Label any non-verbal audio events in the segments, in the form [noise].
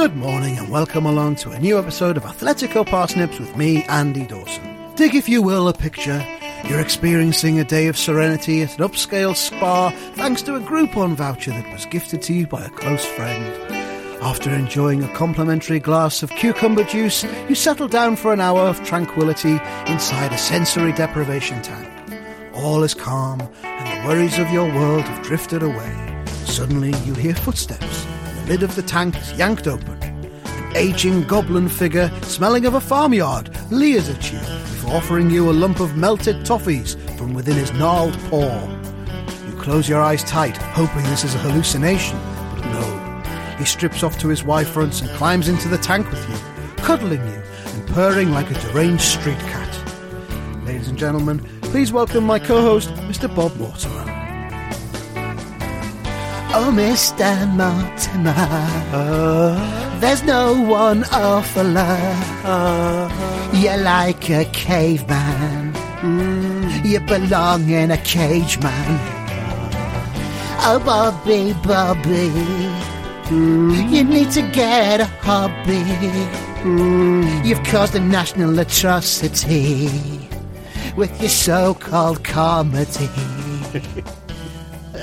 Good morning and welcome along to a new episode of Athletico Parsnips with me, Andy Dawson. Dig, if you will, a picture. You're experiencing a day of serenity at an upscale spa thanks to a Groupon voucher that was gifted to you by a close friend. After enjoying a complimentary glass of cucumber juice, you settle down for an hour of tranquility inside a sensory deprivation tank. All is calm and the worries of your world have drifted away. Suddenly you hear footsteps lid of the tank is yanked open. An aging goblin figure, smelling of a farmyard, leers at you before offering you a lump of melted toffees from within his gnarled paw. You close your eyes tight, hoping this is a hallucination, but no. He strips off to his Y fronts and climbs into the tank with you, cuddling you and purring like a deranged street cat. Ladies and gentlemen, please welcome my co-host, Mr. Bob Mortimer. Oh, Mr. Mortimer, there's no one awfuler. You're like a caveman. You belong in a cage, man. Oh, Bobby, Bobby, you need to get a hobby. You've caused a national atrocity with your so-called comedy. [laughs]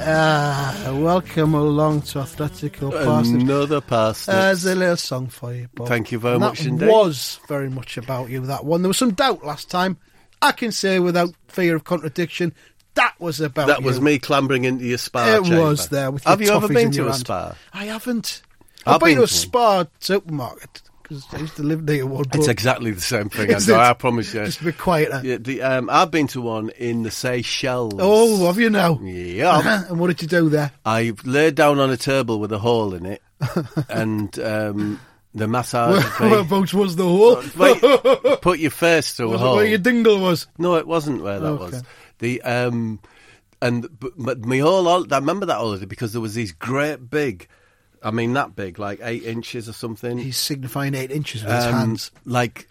Ah, welcome along to Athletico Parsnips. Another parsnip. There's a little song for you, Bob. Thank you very And much indeed. was very much about you, that one. There was some doubt last time. I can say without fear of contradiction, that was about that was me clambering into your spa. It chamber. was there Have you ever been to a hand. spa? I haven't. I've, I've been, been to a spa supermarket because I used to live near one. It's exactly the same thing. Andrew. [laughs] I promise you. Just a bit quieter. Yeah, the, um, I've been to one in the Seychelles. Oh, have you now? Yeah. and what did you do there? I laid down on a table with a hole in it, [laughs] and um, the massage. Whereabouts was the hole? Wait, [laughs] put your face through Was a hole. where your dingle was? No, it wasn't where that Okay. was. The um, and but, but my whole I remember that holiday because there was these great big, I mean that big, like eight inches or something. He's signifying eight inches with his um, hands. like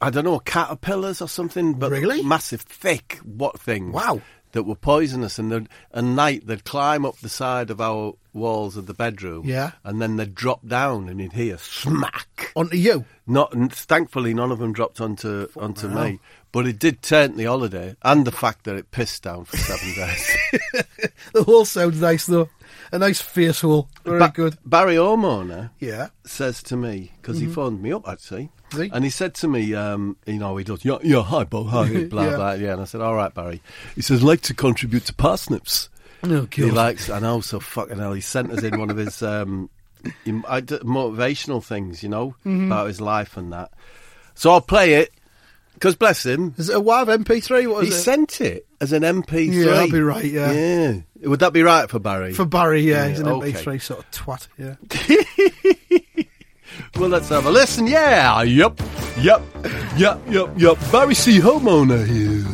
I don't know, caterpillars or something, but Really? massive, thick, what things? Wow. That were poisonous, and they'd, at night they'd climb up the side of our walls of the bedroom, Yeah. and then they'd drop down, and you'd hear smack. Onto you. Not n- thankfully, none of them dropped onto onto me, but it did turn the holiday and the fact that it pissed down for seven [laughs] days. The hole sounds nice though. A nice fierce hole. Very Ba- good. Barry Homeowner Yeah. says to me because he phoned me up actually, he? and he said to me, um, you know, he does, yeah, yeah, hi, Bo, hi, [laughs] blah Yeah. blah, yeah, and I said, all right, Barry. He says, like to contribute to parsnips. No, Oh, He God. likes, I know, so fucking hell. He sent us in one of his um, im- I d- motivational things, you know, Mm-hmm. about his life and that. So I'll play it because bless him, Is it a WAV MP3? What he it? sent it as an MP3. Yeah, that'd be right, yeah. yeah. Would that be right for Barry? For Barry, yeah, Yeah, he's an okay. MP3 sort of twat, yeah. [laughs] Well, let's have a listen. Yeah, yep, yep, yep, yep, yep. Barry C. Homeowner here.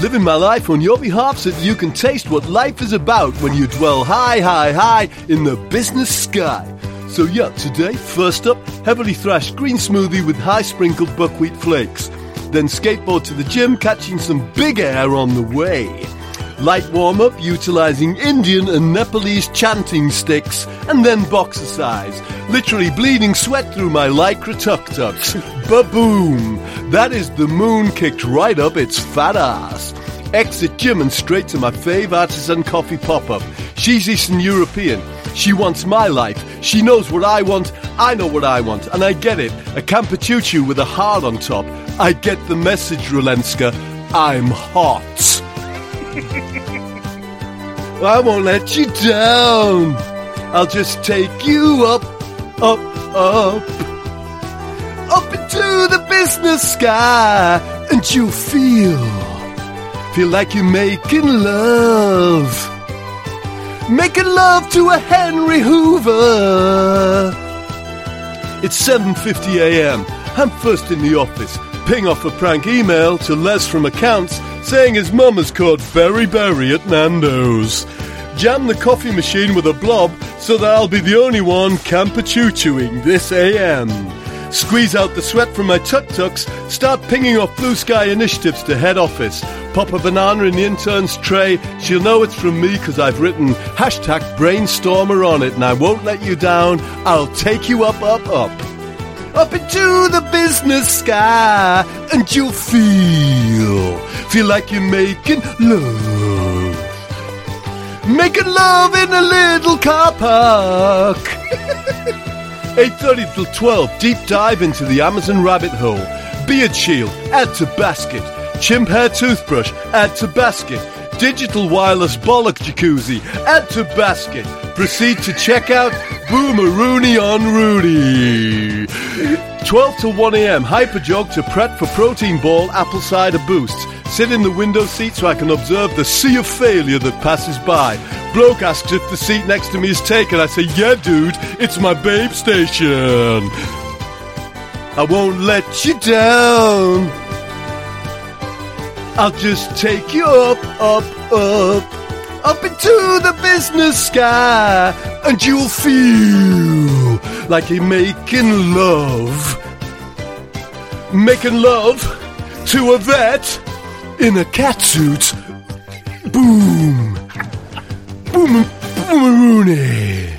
Living my life on your behalf so that you can taste what life is about when you dwell high, high, high in the business sky. So, yeah, today, first up, heavily thrashed green smoothie with high sprinkled buckwheat flakes. Then skateboard to the gym, catching some big air on the way. Light warm up utilizing Indian and Nepalese chanting sticks, and then boxercise. Literally bleeding sweat through my lycra tuk tuks. [laughs] Baboom! That is the moon kicked right up its fat ass. Exit gym and straight to my fave artisan coffee pop up. She's Eastern European. She wants my life. She knows what I want. I know what I want. And I get it. A choo with a heart on top. I get the message, Rulenska. I'm hot. [laughs] I won't let you down. I'll just take you up, up, up. Up into the business sky. And you feel, feel like you're making love. Making love to a Henry Hoover. It's 7:50 a.m. I'm first in the office. Ping off a prank email to Les from accounts saying his mum has caught beriberi at Nando's. Jam the coffee machine with a blob so that I'll be the only one camper choo chooing this AM. Squeeze out the sweat from my tuk tuks, start pinging off blue sky initiatives to head office. Pop a banana in the intern's tray. She'll know it's from me because I've written hashtag brainstormer on it and I won't let you down. I'll take you up, up, up. Up into the business sky and you'll feel, feel like you're making love. Making love in a little car park. [laughs] 8.30 till 12, deep dive into the Amazon rabbit hole. Beard shield, add to basket. Chimp hair toothbrush, add to basket. Digital wireless bollock jacuzzi, add to basket. Proceed to checkout, Boomarooney on Rudy. 12 to 1 a.m. Hyperjog to prep for protein ball apple cider Boost. Sit in the window seat so I can observe the sea of failure that passes by. Bloke asks if the seat next to me is taken. I say, yeah, dude, it's my babe station. I won't let you down. I'll just take you up, up, up, up into the business sky, and you'll feel like you're making love. Making love to a vet in a catsuit. Boom. Boom. Boomarooney.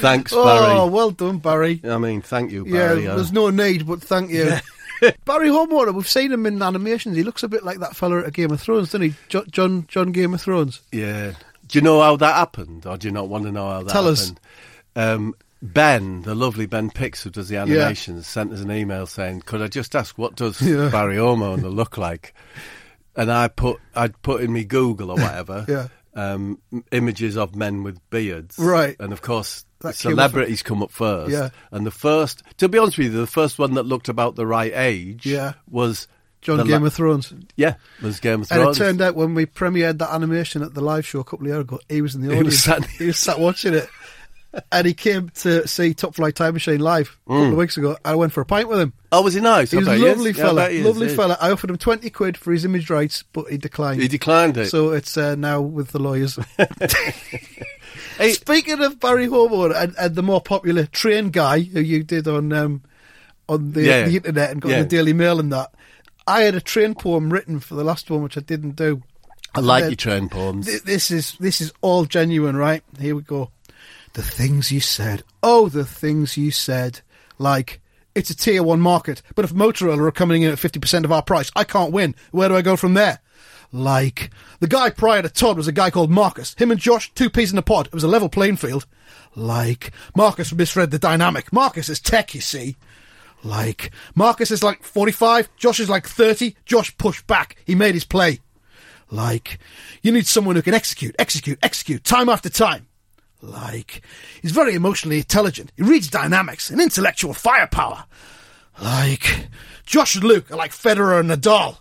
Thanks, Barry. Oh, well done, Barry. I mean, thank you, Barry. uh, there's no need, but thank you. [laughs] Barry Homeowner, we've seen him in animations. He looks a bit like that fella at Game of Thrones, doesn't he? Jo- John John Game of Thrones. Yeah. Do you know how that happened, or do you not want to know how that Tell us. happened? Um, ben, the lovely Ben Pix, who does the animations, sent us an email saying, "Could I just ask what does [laughs] Yeah. Barry Homeowner look like?" And I put, I'd put in me Google or whatever, [laughs] Yeah. um, images of men with beards, Right. And of course, That celebrities come up first, Yeah. And the first, to be honest with you, the first one that looked about the right age, Yeah. was John Game la- of Thrones. yeah, was Game of Thrones. And it turned out when we premiered that animation at the live show a couple of years ago, he was in the He audience. was sat- he was sat watching it. And he came to see Top Flight Time Machine live a couple of weeks ago. I went for a pint with him. oh, was he nice? He was a lovely Yeah, fella. bet lovely he is. fella. I offered him 20 quid for his image rights, but he declined. He declined it. So it's uh, now with the lawyers. [laughs] Hey- Speaking of Barry Homeowner and, and the more popular train guy who you did on um, on the, Yeah. the internet and got Yeah. the Daily Mail and that, I had a train poem written for the last one, which I didn't do. I like Uh, your train poems. Th- This is this is all genuine, right? Here we go. The things you said. Oh, the things you said. Like it's a tier one market, but if Motorola are coming in at fifty percent of our price, I can't win. Where do I go from there? Like the guy prior to Todd was a guy called Marcus. Him and Josh, two peas in a pod. It was a level playing field. Like Marcus misread the dynamic. Marcus is tech, you see. Like Marcus is like forty-five. Josh is like thirty. Josh pushed back. He made his play. Like, you need someone who can execute, execute, execute, time after time. Like, he's very emotionally intelligent. He reads dynamics and intellectual firepower. Like, Josh and Luke are like Federer and Nadal.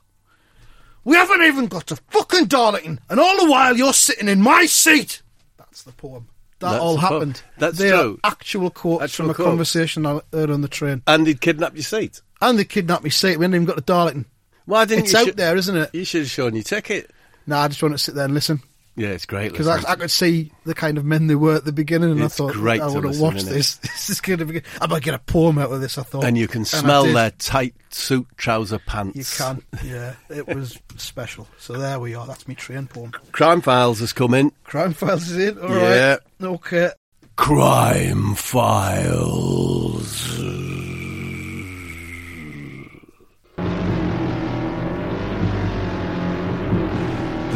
We haven't even got to fucking Darlington, and all the while you're sitting in my seat. That's the poem. That That's all the poem. happened. That's they true. Actual quotes Actual from a conversation I heard on the train. and he'd kidnap your seat. And they kidnapped me seat. We hadn't even got to Darlington. Why didn't It's you? out sho- there, isn't it? You should have shown your ticket. No, I just want to sit there and listen. Yeah, it's great. because. I, I could see the kind of men they were at the beginning, and It's I thought great oh, I to want to watch this. [laughs] This is going to be. Good. I might get a poem out of this. I thought, and you can I smell their tight suit trouser pants. You can, yeah. It was [laughs] special. So there we are. That's me train poem. Crime Files has come in. Crime Files is in. All right. Yeah. Okay. Crime Files.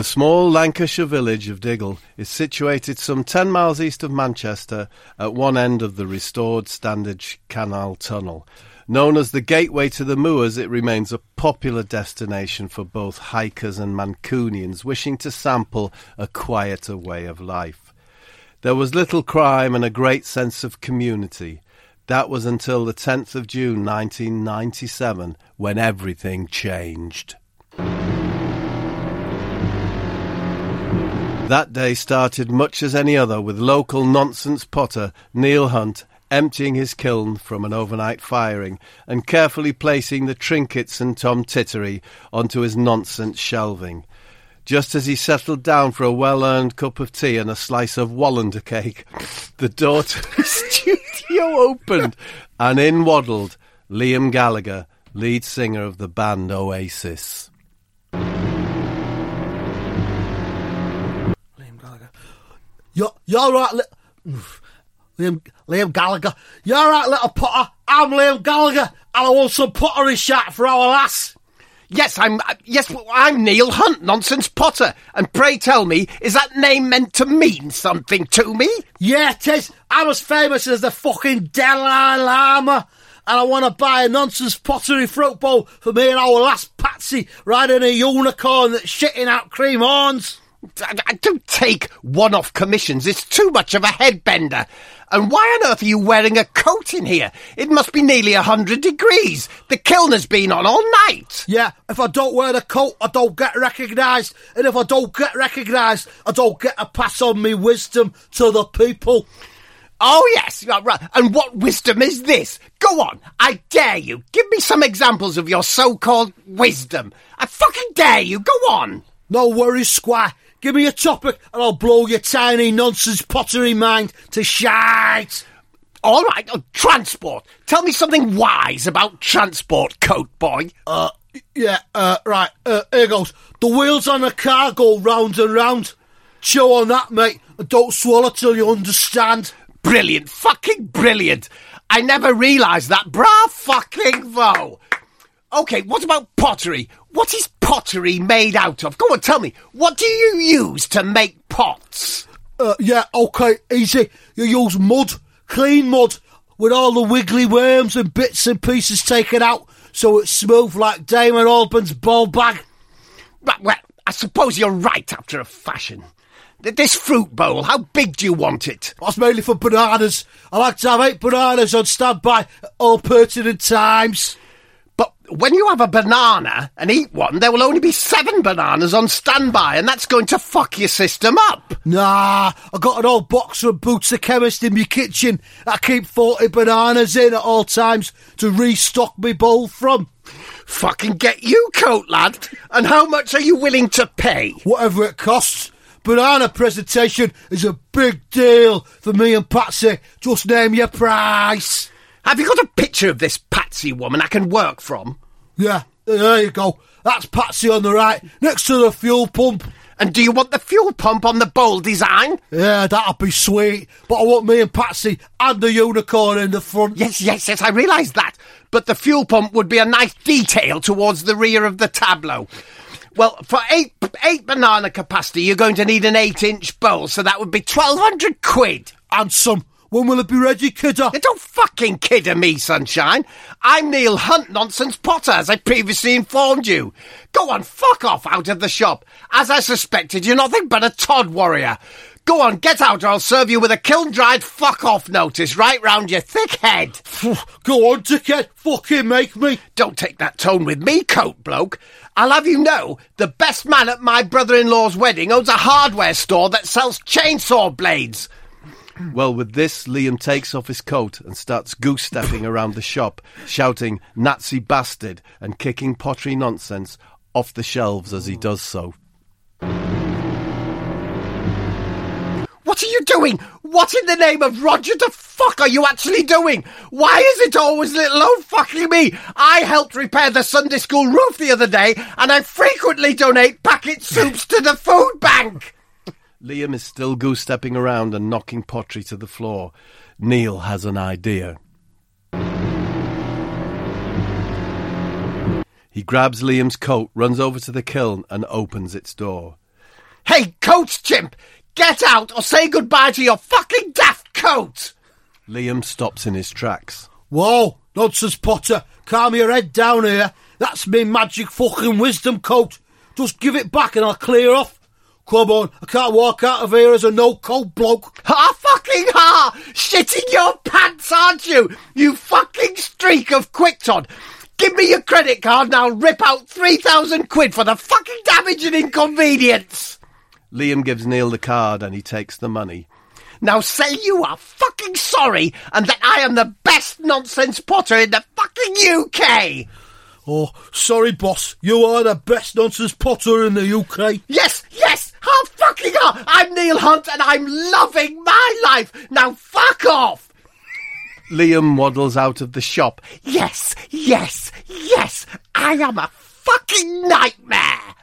Small Lancashire village of Diggle is situated some 10 miles east of Manchester at one end of the restored Standedge Canal Tunnel. Known as the gateway to the moors, it remains a popular destination for both hikers and Mancunians wishing to sample a quieter way of life. There was little crime and a great sense of community. That was until the 10th of June 1997 when everything changed. That day started much as any other with local nonsense potter Neil Hunt emptying his kiln from an overnight firing and carefully placing the trinkets and Tom Tittery onto his nonsense shelving. Just as he settled down for a well-earned cup of tea and a slice of Wallander cake, [laughs] the door to the [laughs] studio opened and in waddled Liam Gallagher, lead singer of the band Oasis. You're, you're right, li- Liam, Liam Gallagher. You're right, little potter. I'm Liam Gallagher, and I want some pottery shot for our lass. Yes, I'm. Uh, yes, I'm Neil Hunt, nonsense Potter. And pray tell me, is that name meant to mean something to me? Yeah, it is. I'm as famous as the fucking Dalai Lama. And I want to buy a nonsense pottery fruit bowl for me and our last Patsy riding a unicorn that's shitting out cream horns. I, don't take one-off commissions. It's too much of a headbender. And why on earth are you wearing a coat in here? It must be nearly a hundred degrees. The kiln has been on all night. Yeah, if I don't wear the coat, I don't get recognised. And if I don't get recognised, I don't get to pass on me wisdom to the people. Oh yes, you're right. And what wisdom is this? Go on, I dare you. Give me some examples of your so-called wisdom. I fucking dare you. Go on. No worries, Squire. Give me a topic and I'll blow your tiny nonsense pottery mind to shite. All right, oh, transport. Tell me something wise about transport, coat boy. Uh, yeah, uh, right, uh, here goes. The wheels on a car go round and round. Chew on that, mate, and don't swallow till you understand. Brilliant, fucking brilliant. I never realised that. Bra fucking vo. Okay, what about pottery? What is pottery made out of? Go on, tell me. What do you use to make pots? Uh, yeah, okay, easy. You use mud, clean mud, with all the wiggly worms and bits and pieces taken out, so it's smooth like Damon Albarn's ball bag. Right, well, I suppose you're right after a fashion. This fruit bowl, how big do you want it? That's mainly for bananas. I like to have eight bananas on standby at all pertinent times. When you have a banana and eat one, there will only be seven bananas on standby, and that's going to fuck your system up. Nah, I got an old box from Boots the Chemist in my kitchen. I keep 40 bananas in at all times to restock my bowl from. Fucking get you, coat lad. And how much are you willing to pay? Whatever it costs. Banana presentation is a big deal for me and Patsy. Just name your price. Have you got a picture of this Patsy woman I can work from? Yeah, there you go. That's Patsy on the right, next to the fuel pump. And do you want the fuel pump on the bowl design? Yeah, that'd be sweet. But I want me and Patsy and the unicorn in the front. Yes, yes, yes, I realise that. But the fuel pump would be a nice detail towards the rear of the tableau. Well, for eight eight banana capacity, you're going to need an eight inch bowl, so that would be twelve hundred quid. And some. When will it be ready, kidder? You don't fucking kid me, sunshine. I'm Neil Hunt, nonsense Potter, as I previously informed you. Go on, fuck off out of the shop. As I suspected, you're nothing but a Todd warrior. Go on, get out, or I'll serve you with a kiln-dried fuck-off notice right round your thick head. Go on, dickhead. Fucking make me. Don't take that tone with me, coat bloke. I'll have you know, the best man at my brother-in-law's wedding owns a hardware store that sells chainsaw blades. Well, with this, Liam takes off his coat and starts goose stepping around the shop, shouting Nazi bastard and kicking pottery nonsense off the shelves as he does so. What are you doing? What in the name of Roger the fuck are you actually doing? Why is it always little old fucking me? I helped repair the Sunday school roof the other day, and I frequently donate packet soups to the food bank. Liam is still goose stepping around and knocking pottery to the floor. Neil has an idea. He grabs Liam's coat, runs over to the kiln, and opens its door. Hey, coat chimp! Get out or say goodbye to your fucking daft coat! Liam stops in his tracks. Whoa, nonsense, Potter. Calm your head down here. That's me magic fucking wisdom coat. Just give it back and I'll clear off. Come on, I can't walk out of here as a no coat bloke. Ha fucking ha! Shitting your pants, aren't you? You fucking streak of Quicktod! Give me your credit card and I'll rip out 3,000 quid for the fucking damage and inconvenience! Liam gives Neil the card and he takes the money. Now say you are fucking sorry and that I am the best nonsense potter in the fucking UK! Oh, sorry, boss. You are the best nonsense Potter in the UK. Yes, yes! Ha fucking ha! I'm Neil Hunt and I'm loving my life! Now fuck off! Liam waddles out of the shop. Yes, yes, yes! I am a fucking nightmare!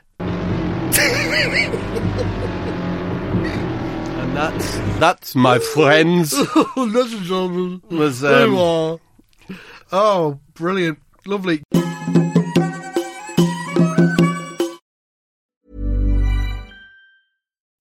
And that's that's my friends [laughs] Ladies and gentlemen, was there you um, are. Oh, brilliant. Lovely.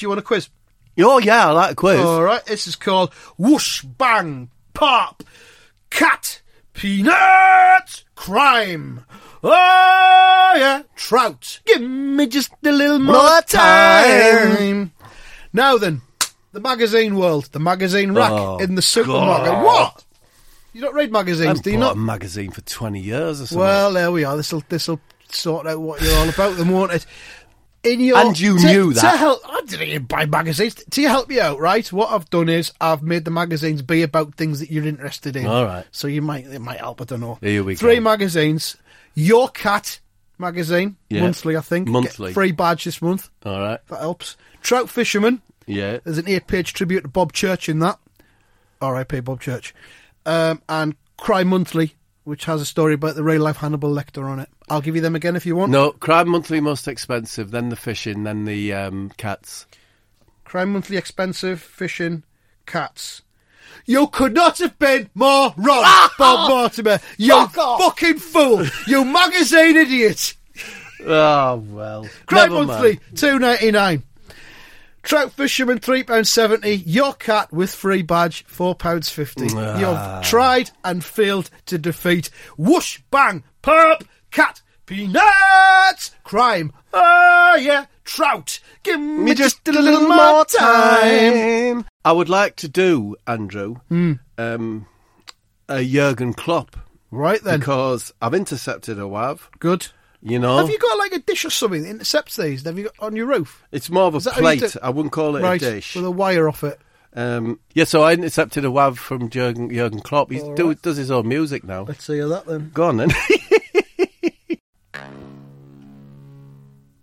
Do you want a quiz? Oh yeah, I like a quiz. All right, this is called Whoosh Bang Pop Cat Peanut Crime. Oh yeah, trout. Give me just a little more, More time. time. Now then, the magazine world, the magazine rack Oh, in the supermarket. God. What? You don't read magazines, do you not? a magazine for twenty years or something. Well, there we are. This'll this'll sort out what you're all about, then, won't it? In your And you to- knew to that. help. I didn't even buy magazines to help you out, right? What I've done is I've made the magazines be about things that you're interested in. All right. So you might it might help. I don't know. Here we Three go. magazines. Your cat magazine Yeah. monthly, I think. Monthly. Get free badge this month. all right, That helps. Trout fisherman. yeah. There's an eight-page tribute to Bob Church in that. R.I.P. Bob Church. Um, and Crime Monthly, which has a story about the real-life Hannibal Lecter on it. I'll give you them again if you want. No, Crime Monthly most expensive, then the fishing, then the um, cats. Crime Monthly expensive, fishing, cats. You could not have been more wrong, [laughs] Bob Mortimer. You Fuck off. fucking fool. You [laughs] magazine idiot. Oh well, Crime Never Monthly, mind. two ninety nine. Trout fisherman, three pounds seventy. Your cat with free badge, four pounds fifty. Ah. You've tried and failed to defeat Whoosh Bang Pop Cat Peanuts Crime. Ah, yeah, trout. Give me just a little more time. I would like to do Andrew Hmm. um, a Jurgen Klopp Right then, because I've intercepted a wav. good. You know, Have you got like a dish or something that intercepts these? Have you got on your roof? it's more of a Is that how you plate. I wouldn't call it right, a dish. with a wire off it. Um, yeah, so I intercepted a wav from Jurgen, Jurgen Klopp. He do, right. does his own music now. Let's see that then. Go on then.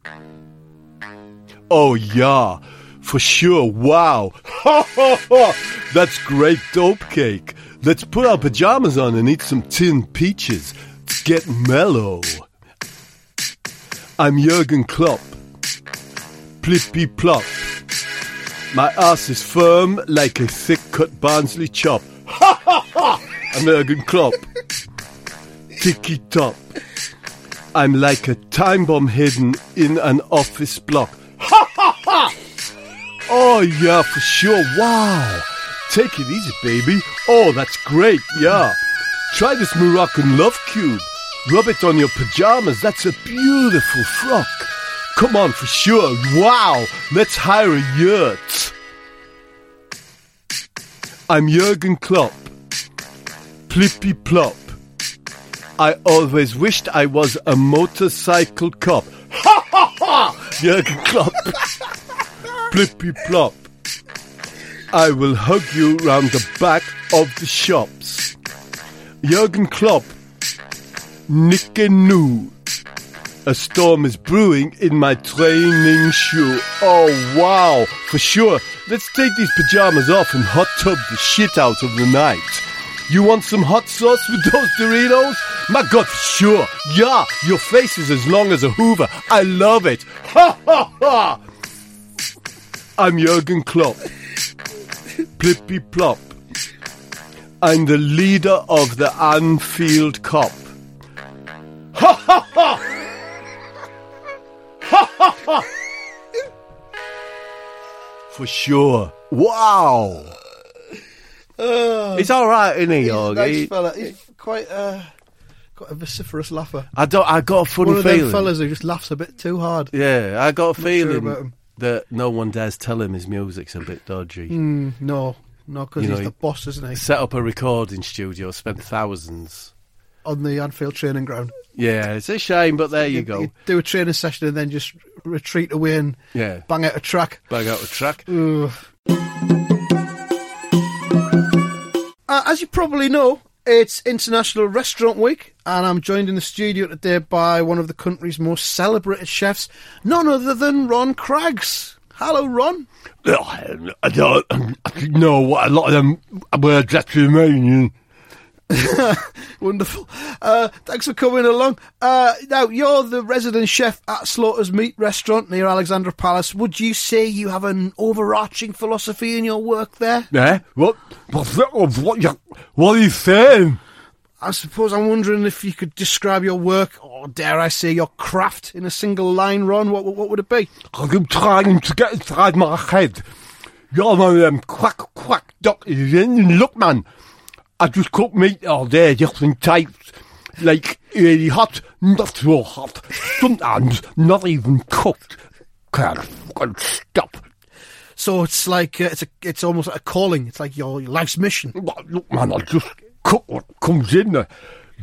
[laughs] oh yeah, for sure. Wow, [laughs] that's great dope cake. Let's put our pajamas on and eat some tin peaches. Get mellow. I'm Jurgen Klopp. Plippy plop. My ass is firm like a thick cut Barnsley chop. Ha ha ha! I'm Jurgen Klopp. Ticky top. I'm like a time bomb hidden in an office block. Ha ha ha! Oh, yeah, for sure. Wow. Take it easy, baby. Oh, that's great. Yeah. Try this Moroccan love cube. Rub it on your pajamas. That's a beautiful frock. Come on, for sure. Wow. Let's hire a yurt. I'm Jurgen Klopp. Plippy plop. I always wished I was a motorcycle cop. Ha ha ha! Jurgen Klopp. [laughs] Plippy plop. I will hug you round the back of the shops. Jurgen Klopp. Nickenoo. A storm is brewing in my training shoe. Oh wow, for sure. Let's take these pajamas off and hot tub the shit out of the night. You want some hot sauce with those Doritos? My god, for sure. Yeah, your face is as long as a Hoover. I love it. Ha ha ha! I'm Jurgen Klopp. Plippy plop. I'm the leader of the Anfield Kop. Ha ha ha! Ha ha ha! For sure. Wow! He's all right, isn't he, He's a nice He- fella. He's quite, uh, quite a vociferous laugher. I don't. I got a funny feeling One of feeling. them fellas who just laughs a bit too hard. Yeah, I got a sure feeling him. that no one dares tell him his music's a bit dodgy. Mm, no, no, because he's know, the boss, isn't he? Set up a recording studio, spent thousands. On the Anfield training ground. Yeah, it's a shame, but there you go. do a training session and then just retreat away and Yeah, bang out a track. bang out a track. Uh, as you probably know, it's International Restaurant Week, and I'm joined in the studio today by one of the country's most celebrated chefs, none other than Ron Craggs. Hello, Ron. I don't know what a lot of them words actually mean. [laughs] Wonderful. Uh, thanks for coming along. Uh, now, you're the resident chef at Slaughter's Meat Restaurant near Alexandra Palace. Would you say you have an overarching philosophy in your work there? Yeah, what? What? What? are you saying? I suppose I'm wondering if you could describe your work, or dare I say your craft, in a single line, Ron. What, what, what would it be? I'm trying to get inside my head. You're one of them quack quack doctors, look, man, I just cook meat all day, different types. Like really hot, not so hot. Sometimes not even cooked. Can't fucking stop. So it's like uh, it's a, it's almost like a calling. It's like your, your life's mission. But Look, man, I just cook what comes in there.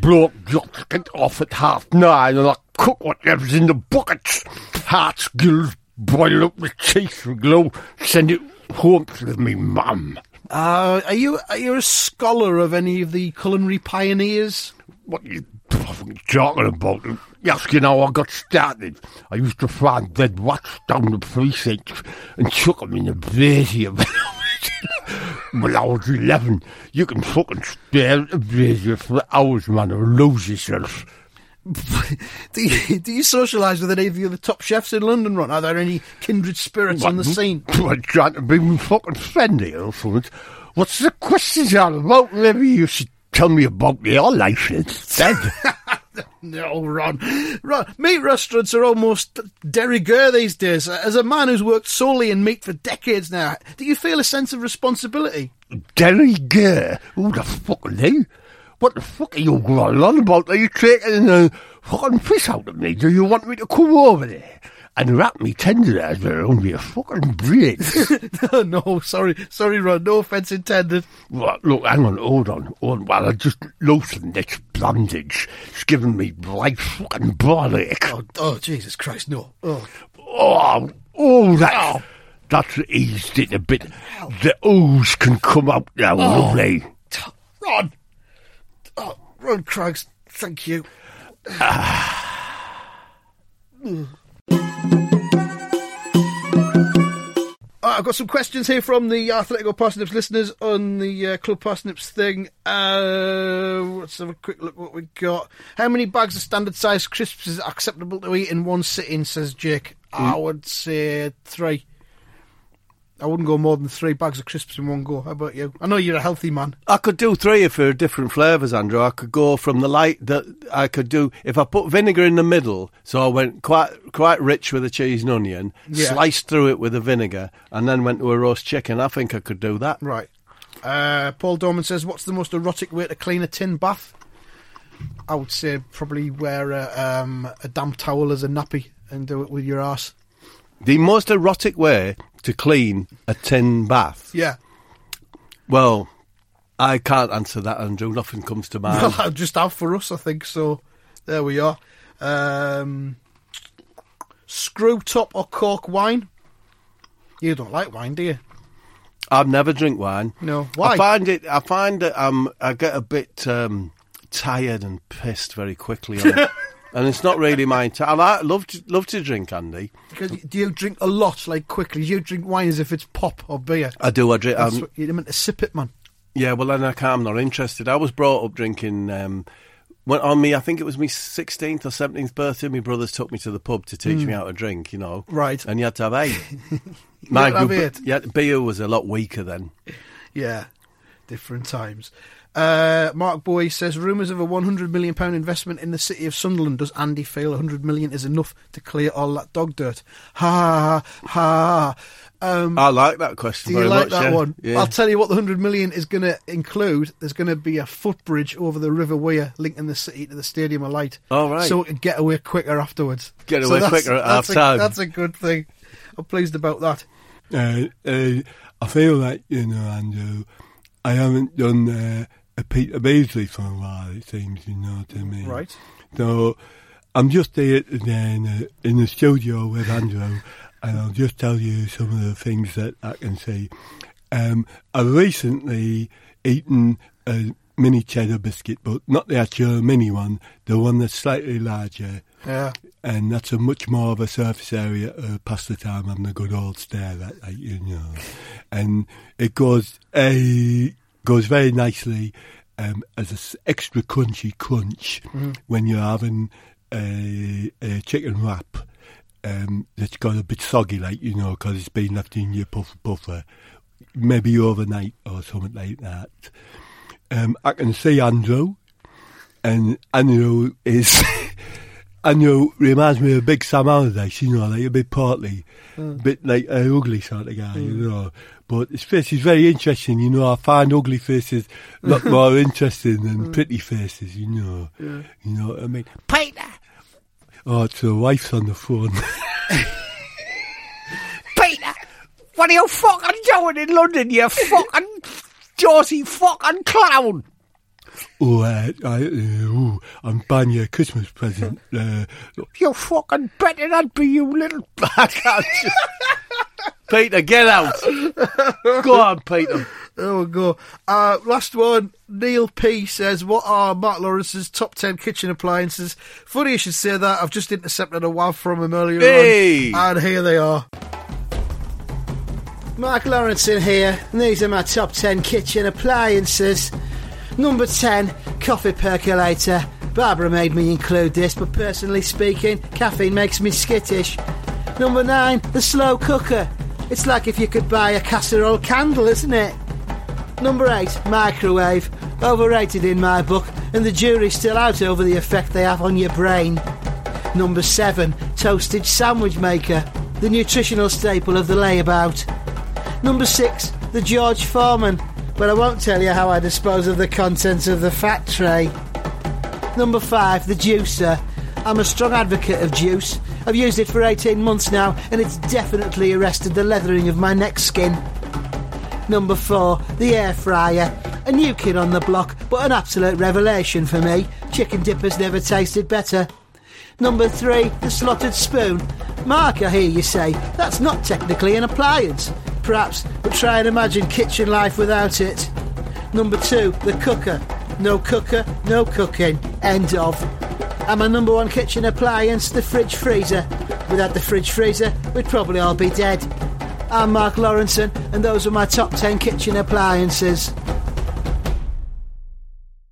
Bloke just get off at half nine and I cook whatever's in the buckets. Hearts, gills, boil up with cheese and glow, send it home with me mum. Uh, are you are you a scholar of any of the culinary pioneers? What you talking about? Yes, you how I got started? I used to find dead rats down the precincts and chuck 'em in the brazier when I was, [laughs] when I was 11. You can fucking stare at the brazier for hours, man, and lose yourself. [laughs] do you do you socialise with any of the other top chefs in London, Ron? Are there any kindred spirits on the scene? [laughs] I'm trying to be fucking friendly here or something. What's the questions all about? Maybe you should tell me about your life instead. No, Ron. Ron, meat restaurants are almost de rigueur these days. As a man who's worked solely in meat for decades now, do you feel a sense of responsibility? Derry Gare? Who the fuck are they? What the fuck are you going on about? Are you taking the fucking piss out of me? Do you want me to come over there and wrap me tender as around your fucking brains? [laughs] no, sorry, sorry, Ron. No offence intended. Well, look, hang on, hold on, hold on. While I just loosen this bandage, it's giving me right fucking ballerache. Oh, oh, Jesus Christ, no. Oh, Oh, oh, that, that's eased it a bit. The ooze can come out now, oh. lovely. Ron. Ron Craggs, thank you. [sighs] Uh, I've got some questions here from the Athletico Parsnips listeners on the uh, Club Parsnips thing. Uh, let's have a quick look what we got. How many bags of standard size crisps is acceptable to eat in one sitting, says Jake? I would say three. I wouldn't go more than three bags of crisps in one go. How about you? I know you're a healthy man. I could do three if they're different flavours, Andrew. I could go from the light that I could do if I put vinegar in the middle, so I went quite quite rich with the cheese and onion, Yeah. sliced through it with the vinegar, and then went to a roast chicken. I think I could do that. Right. Uh, Paul Dorman says, "What's the most erotic way to clean a tin bath?" I would say probably wear a, um, a damp towel as a nappy and do it with your ass. The most erotic way to clean a tin bath. Yeah. Well, I can't answer that, Andrew. Nothing comes to mind. [laughs] Well, just out for us, I think. So there we are. Um, screw top or cork wine? You don't like wine, do you? I've never drink wine. No. Why? I find it. I find that um, I get a bit um, tired and pissed very quickly, [laughs] on it. And it's not really my. T- I love to love to drink, Andy. Because do you drink a lot, like quickly? Do you drink wine as if it's pop or beer? I do. I drink. Um, you're meant to sip it, man. yeah, well, then I can't. I'm not interested. I was brought up drinking. Um, when on me, I think it was my sixteenth or seventeenth birthday. My brothers took me to the pub to teach me how to drink. You know, Right. And you had to have eight. [laughs] You had to have good- eight? Yeah, beer was a lot weaker then. Yeah, different times. Uh, Mark Boy says rumours of a 100 million pound investment in the city of Sunderland. Does Andy feel 100 million is enough to clear all that dog dirt? Ha ha ha. Um, I like that question do very you like much. that yeah. one? Yeah. I'll tell you what the 100 million is going to include. There's going to be a footbridge over the River Wear linking the city to the Stadium of Light. All right. So it can get away quicker afterwards. Get away that's- quicker at that's half a- time. That's a good thing. I'm pleased about that. Uh, uh, I feel like, you know, Andrew, I haven't done uh, a Peter Beardsley for a while, it seems, you know what I mean? Right. So I'm just here today in the, in the studio with Andrew, and I'll just tell you some of the things that I can see. Um, I've recently eaten a mini cheddar biscuit, but not the actual mini one, the one that's slightly larger Yeah. and that's a much more of a surface area uh, past the time having a good old stare at, like, you know, and it goes a goes very nicely um, as an extra crunchy crunch when you're having a, a chicken wrap um, that's got a bit soggy, like you know, because it's been left in your puff buffer, maybe overnight or something like that. Um, I can see Andrew, and Andrew is. [laughs] Andrew reminds me of Big Sam Allardyce, you know, like a bit portly, a bit like a ugly sort of guy, you hmm. know. But his face is very interesting, you know. I find ugly faces a lot [laughs] more interesting than hmm. pretty faces, you know. You know what I mean? Peter! Oh, it's the wife's on the phone. [laughs] Peter! What are you fucking doing in London, you fucking Josie fucking clown? Oh, uh, I, uh, ooh, I'm buying you a Christmas present. Uh, You fucking better not be, you little... I can't [laughs] Peter, get out. Go on, Peter. There we go. Uh, last one. Neil P says, "What are Mark Lawrenson's top ten kitchen appliances?" Funny you should say that. I've just intercepted a WAV from him earlier Hey! on, and here they are. Mark Lawrenson in here, and these are my top 10 kitchen appliances. Number 10, coffee percolator. Barbara made me include this, but personally speaking, caffeine makes me skittish. Number 9, the slow cooker. It's like if you could buy a casserole candle, isn't it? Number 8, microwave. Overrated in my book, and the jury's still out over the effect they have on your brain. Number 7, toasted sandwich maker. The nutritional staple of the layabout. Number six, the George Foreman. But I won't tell you how I dispose of the contents of the fat tray. Number five, the juicer. I'm a strong advocate of juice. I've used it for 18 months now, and it's definitely arrested the leathering of my neck skin. Number four, the air fryer. A new kid on the block, but an absolute revelation for me. Chicken dippers never tasted better. Number three, the slotted spoon. Mark, I hear you say, that's not technically an appliance. Perhaps, try and imagine kitchen life without it. Number two, the cooker. No cooker, no cooking. End of. And my number one kitchen appliance, the fridge freezer. Without the fridge freezer, we'd probably all be dead. I'm Mark Lawrenson, and those are my top 10 kitchen appliances.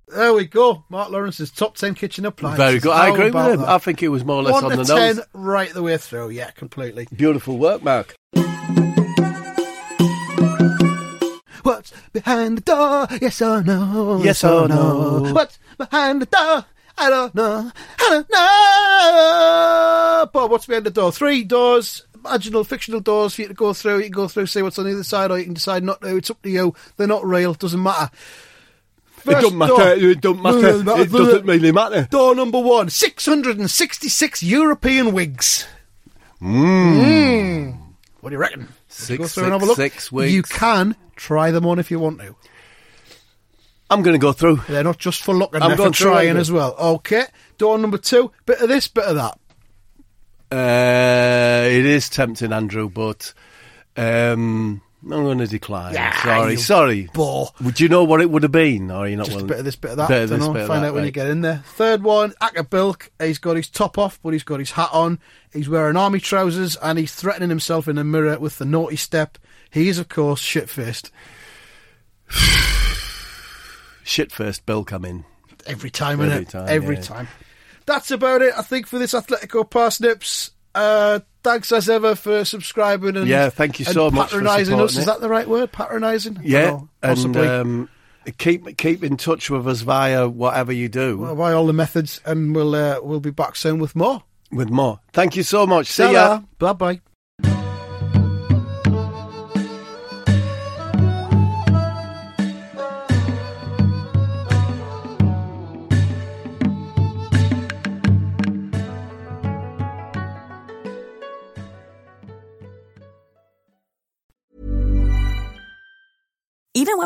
There we go. Mark Lawrenson's top ten kitchen appliances. Very good. I How agree with him. that? I think it was more or less One on to the ten, nose. right the way through. Yeah, completely. Beautiful work, Mark. What's behind the door? Yes or no? Yes or no? What's behind the door? I don't know. I don't know. Bob, what's behind the door? Three doors, imaginal, fictional doors for you to go through. You can go through, see what's on the other side, or you can decide not to. It's up to you. They're not real. Doesn't matter. It First don't matter. door. It don't matter. It doesn't really matter. Door number one 666 European wigs. Hmm. Mm. What do you reckon? Six, Go through and have a look. six wigs. You can try them on if you want to. I'm going to go through. They're not just for looking, I'm for going through trying anyway. as well. Okay. Door number two, bit of this, bit of that. Uh, it is tempting, Andrew, but um, I'm going to decline. Yeah, sorry, sorry. bore. Would you know what it would have been, or are you not Just a bit of this, bit of that. Bit of this, Dunno, bit Find that, out when you get in there. Third one, Acker Bilk. He's got his top off, but he's got his hat on. He's wearing army trousers and he's threatening himself in the mirror with the naughty step. He is, of course, shit faced. Shit [sighs] first, Bill come in. Every time, Every innit? time, Every yeah. time. That's about it, I think, for this Athletico Parsnips. Uh, thanks as ever for subscribing and Yeah, thank you so much for patronising us. Is that the right word? Patronising? Yeah, don't and possibly. um, keep keep in touch with us via whatever you do Well, by all the methods, and we'll uh, we'll be back soon with more. with more. Thank you so much. See ya. Bye bye.